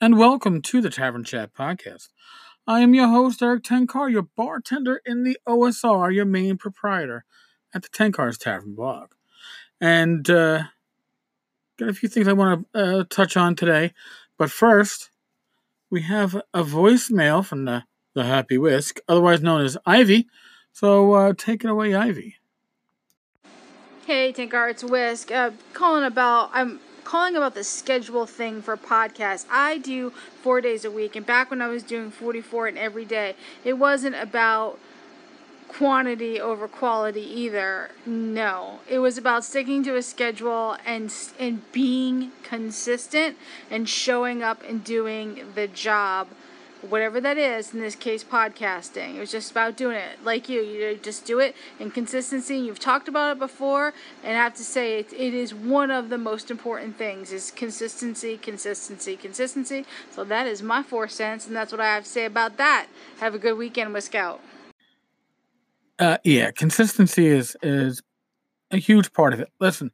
and welcome to the Tavern Chat Podcast. I am your host, Erik Tenkar, your bartender in the OSR, your main proprietor at the Tenkar's Tavern blog. And uh, got a few things I want to uh, touch on today. But first, we have a voicemail from the, the Happy Whisk, otherwise known as Ivy. So uh, take it away, Ivy. Hey, Tenkar, it's Whisk. Uh, calling about, I'm calling about the schedule thing for podcasts. I do four days a week, and back when I was doing 44 and every day, it wasn't about quantity over quality either. No, it was about sticking to a schedule and and being consistent and showing up and doing the job whatever that is, in this case, podcasting. It was just about doing it like you. You just do it in consistency. You've talked about it before, and I have to say it, it is one of the most important things is consistency, consistency, consistency. So that is my four cents, and that's what I have to say about that. Have a good weekend with Scout. Uh, yeah, consistency is is a huge part of it. Listen,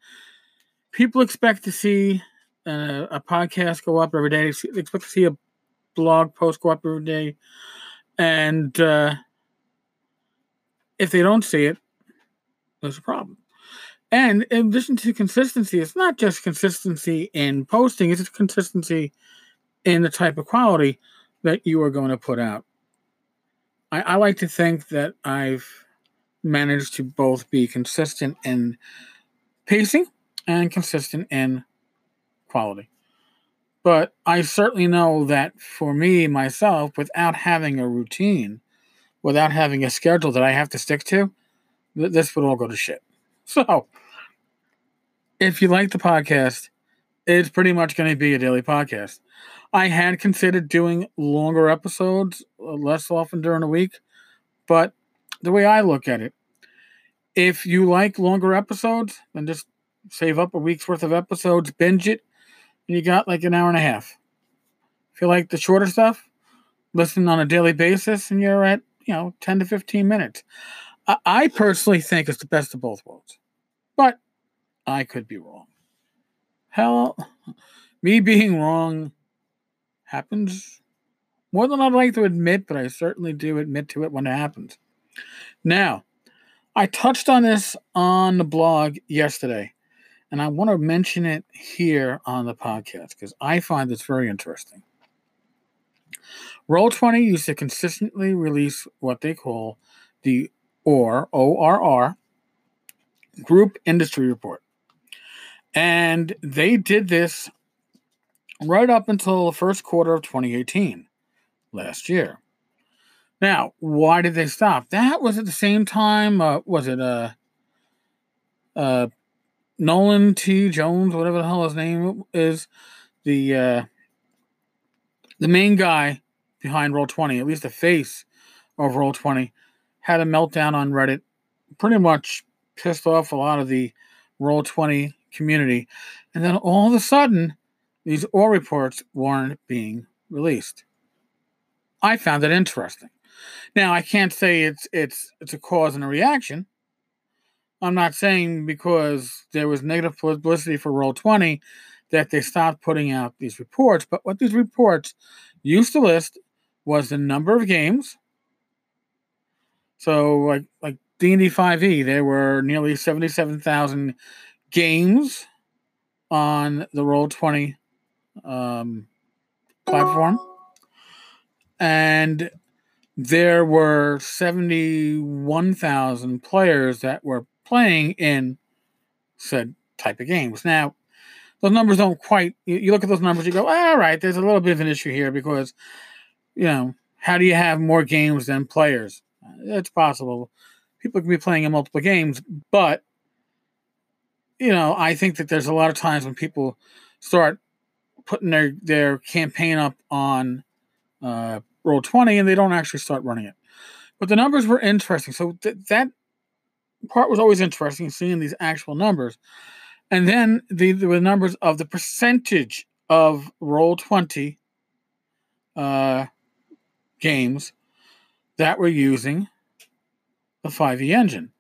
people expect to see uh, a podcast go up every day. They expect to see a blog post go up every day. And uh, if they don't see it, there's a problem. And in addition to consistency, it's not just consistency in posting, it's consistency in the type of quality that you are going to put out. I, I like to think that I've managed to both be consistent in pacing and consistent in quality. But I certainly know that for me, myself, without having a routine, without having a schedule that I have to stick to, th- this would all go to shit. So, if you like the podcast, it's pretty much going to be a daily podcast. I had considered doing longer episodes uh, less often during the week, but the way I look at it, if you like longer episodes, then just save up a week's worth of episodes, binge it, and you got like an hour and a half. If you like the shorter stuff, listen on a daily basis, and you're at you know 10 to 15 minutes. I, I personally think it's the best of both worlds, but I could be wrong. Hell, me being wrong happens more than I'd like to admit, but I certainly do admit to it when it happens. Now, I touched on this on the blog yesterday and I want to mention it here on the podcast because I find this very interesting. Roll20 used to consistently release what they call the OR, Orr, Group Industry Report. And they did this right up until the first quarter of 2018, last year. Now, why did they stop? That was at the same time, uh, was it a, uh, uh, Nolan T. Jones, whatever the hell his name is, the uh, the main guy behind Roll20, at least the face of Roll20, had a meltdown on Reddit. Pretty much pissed off a lot of the Roll20 community, and then all of a sudden, these Orr reports weren't being released. I found it interesting. Now I can't say it's it's it's a cause and a reaction I'm not saying because there was negative publicity for Roll20 that they stopped putting out these reports, but what these reports used to list was the number of games. So like like D&D 5e, there were nearly 77,000 games on the Roll20 um, platform. And there were 71,000 players that were playing in said type of games. Now, those numbers don't quite, you, look at those numbers, you go, all right, there's a little bit of an issue here because, you know, how do you have more games than players? It's possible. People can be playing in multiple games, but, you know, I think that there's a lot of times when people start putting their, their campaign up on uh, Roll20 and they don't actually start running it. But the numbers were interesting. So th- that part was always interesting seeing these actual numbers. And then the, the numbers of the percentage of Roll20 uh, games that were using the 5e engine.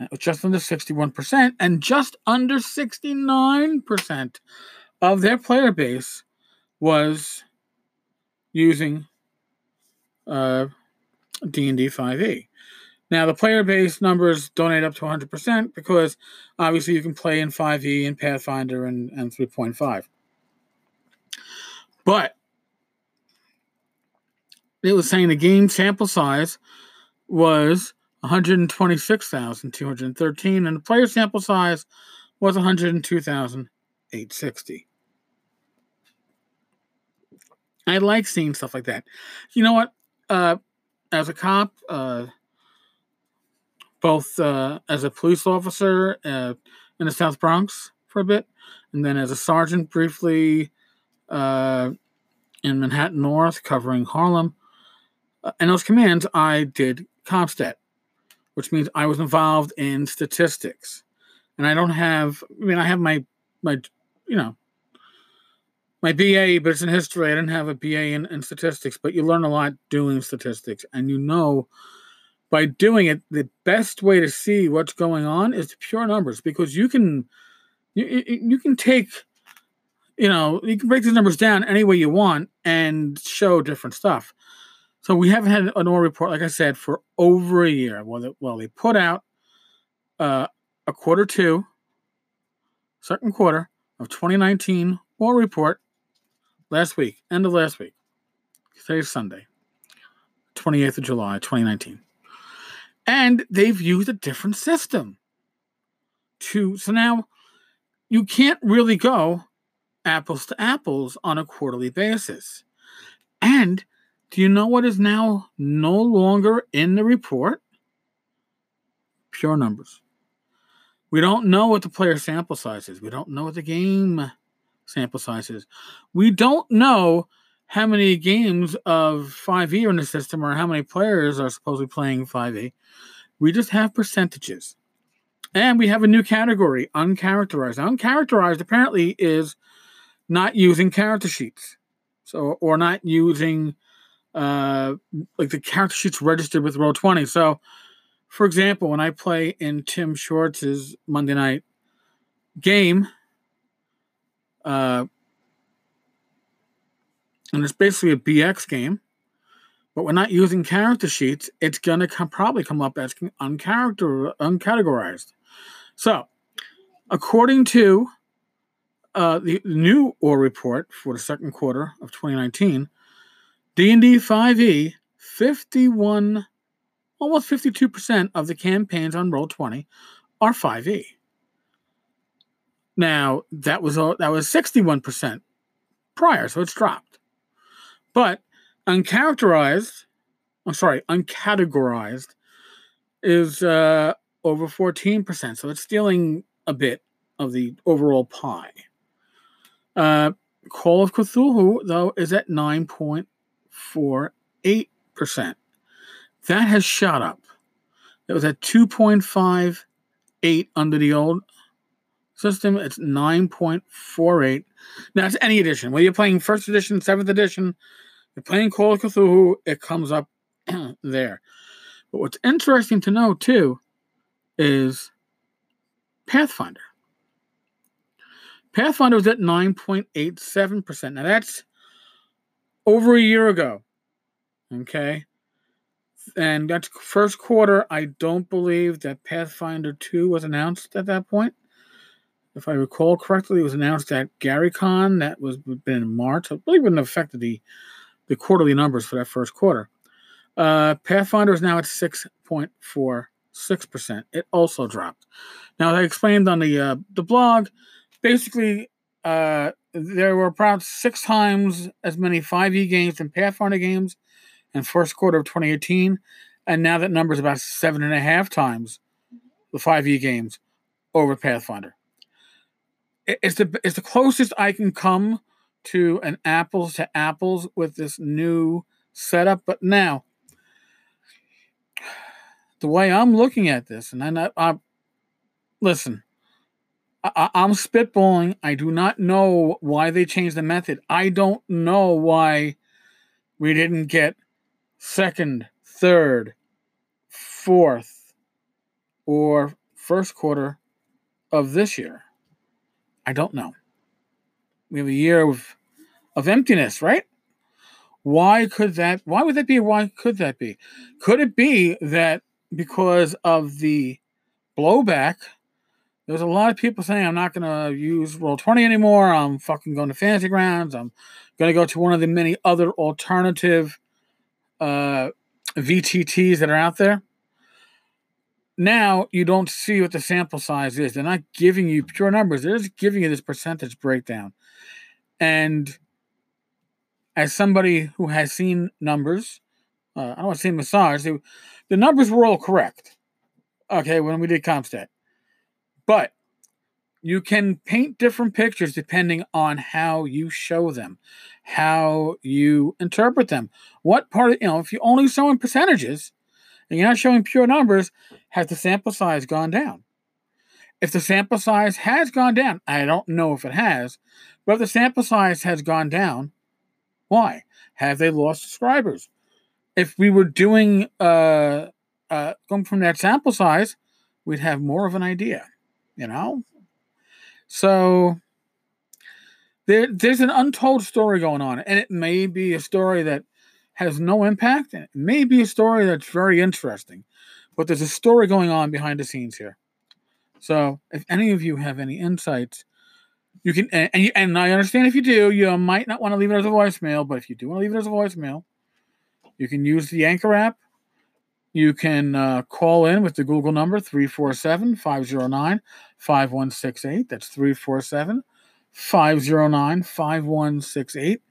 It was just under 61%, and just under 69% of their player base was using uh, D&D 5e. Now, the player base numbers don't add up to 100% because obviously you can play in 5e and Pathfinder and, and 3.5. But it was saying the game sample size was 126,213 and the player sample size was 102,860. I like seeing stuff like that. You know what? Uh, as a cop, uh, both uh, as a police officer uh, in the South Bronx for a bit, and then as a sergeant briefly uh, in Manhattan North, covering Harlem. Uh, in those commands, I did CompStat, which means I was involved in statistics, and I don't have. I mean, I have my my you know my BA, but it's in history. I didn't have a BA in, in statistics, but you learn a lot doing statistics. And you know, by doing it, the best way to see what's going on is pure numbers because you can, you, you can take, you know, you can break these numbers down any way you want and show different stuff. So we haven't had an Orr report, like I said, for over a year. Well, they, well, they put out uh, a quarter two, second quarter of 2019 Orr report last week, end of last week. Today's Sunday, 28th of July, 2019. And they've used a different system to, so now you can't really go apples to apples on a quarterly basis. And do you know what is now no longer in the report? Pure numbers. We don't know what the player sample size is. We don't know what the game sample size is. We don't know how many games of 5e are in the system or how many players are supposedly playing 5e. We just have percentages. And we have a new category, uncharacterized. Uncharacterized apparently is not using character sheets. So or not using uh like the character sheets registered with Roll20. So for example, when I play in Tim Schwartz's Monday night game, uh, and it's basically a BX game, but we're not using character sheets. It's gonna come, probably come up as uncharacter uncategorized. So, according to uh, the new Orr report for the second quarter of 2019, D&D 5e 51 almost 52% of the campaigns on Roll20 are 5e. Now that was that was sixty one percent prior, so it's dropped. But uncharacterized, I'm sorry, uncategorized is uh, over fourteen percent, so it's stealing a bit of the overall pie. Uh, Call of Cthulhu though is at nine point four eight percent. That has shot up. It was at two point five eight under the old system, it's 9.48. Now, it's any edition. Whether you're playing first edition, seventh edition, you're playing Call of Cthulhu, it comes up there. But what's interesting to know, too, is Pathfinder. Pathfinder was at 9.87%. Now, that's over a year ago. Okay. And that's first quarter. I don't believe that Pathfinder 2 was announced at that point if I recall correctly, it was announced at GaryCon. That was been in March. I believe it wouldn't have affected the the quarterly numbers for that first quarter. Uh, Pathfinder is now at six point four six percent. It also dropped. Now, I explained on the uh, the blog, basically, uh, there were about six times as many 5e games than Pathfinder games in first quarter of 2018, and now that number is about seven and a half times the 5e games over Pathfinder it's the it's the closest I can come to an apples to apples with this new setup. But now, the way I'm looking at this, and I, I listen, I, I'm spitballing. I do not know why they changed the method. I don't know why we didn't get second, third, fourth, or first quarter of this year. I don't know. We have a year of of emptiness, right? Why could that? Why would that be? Why could that be? Could it be that because of the blowback, there's a lot of people saying, I'm not going to use Roll20 anymore. I'm fucking going to Fantasy Grounds. I'm going to go to one of the many other alternative uh, VTTs that are out there. Now you don't see what the sample size is. They're not giving you pure numbers, they're just giving you this percentage breakdown. And as somebody who has seen numbers, uh, I don't want to say massage, they, the numbers were all correct. Okay, when we did CompStat. But you can paint different pictures depending on how you show them, how you interpret them. What part of, you know, if you're only showing percentages and you're not showing pure numbers, has the sample size gone down? If the sample size has gone down, I don't know if it has, but if the sample size has gone down, why? Have they lost subscribers? If we were doing uh, uh, going from that sample size, we'd have more of an idea, you know. So there, there's an untold story going on, and it may be a story that has no impact, it may be a story that's very interesting, but there's a story going on behind the scenes here. So, if any of you have any insights you can, and, and, I understand if you do, you might not want to leave it as a voicemail, but if you do want to leave it as a voicemail, you can use the Anchor app. You can uh, call in with the Google number 347 509 5168. That's 347 509 5168.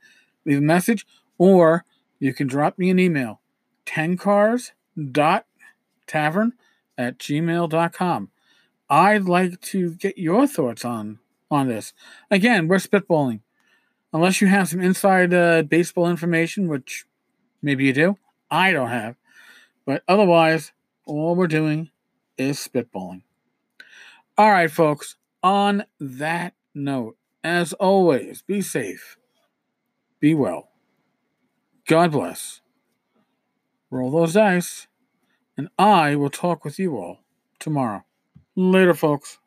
Leave a message, or you can drop me an email tenkars.tavern at gmail.com. I'd like to get your thoughts on on this. Again, we're spitballing. Unless you have some inside uh, baseball information, which maybe you do, I don't have. But otherwise, all we're doing is spitballing. All right, folks. On that note, as always, be safe, be well. God bless. Roll those dice, and I will talk with you all tomorrow. Later, folks.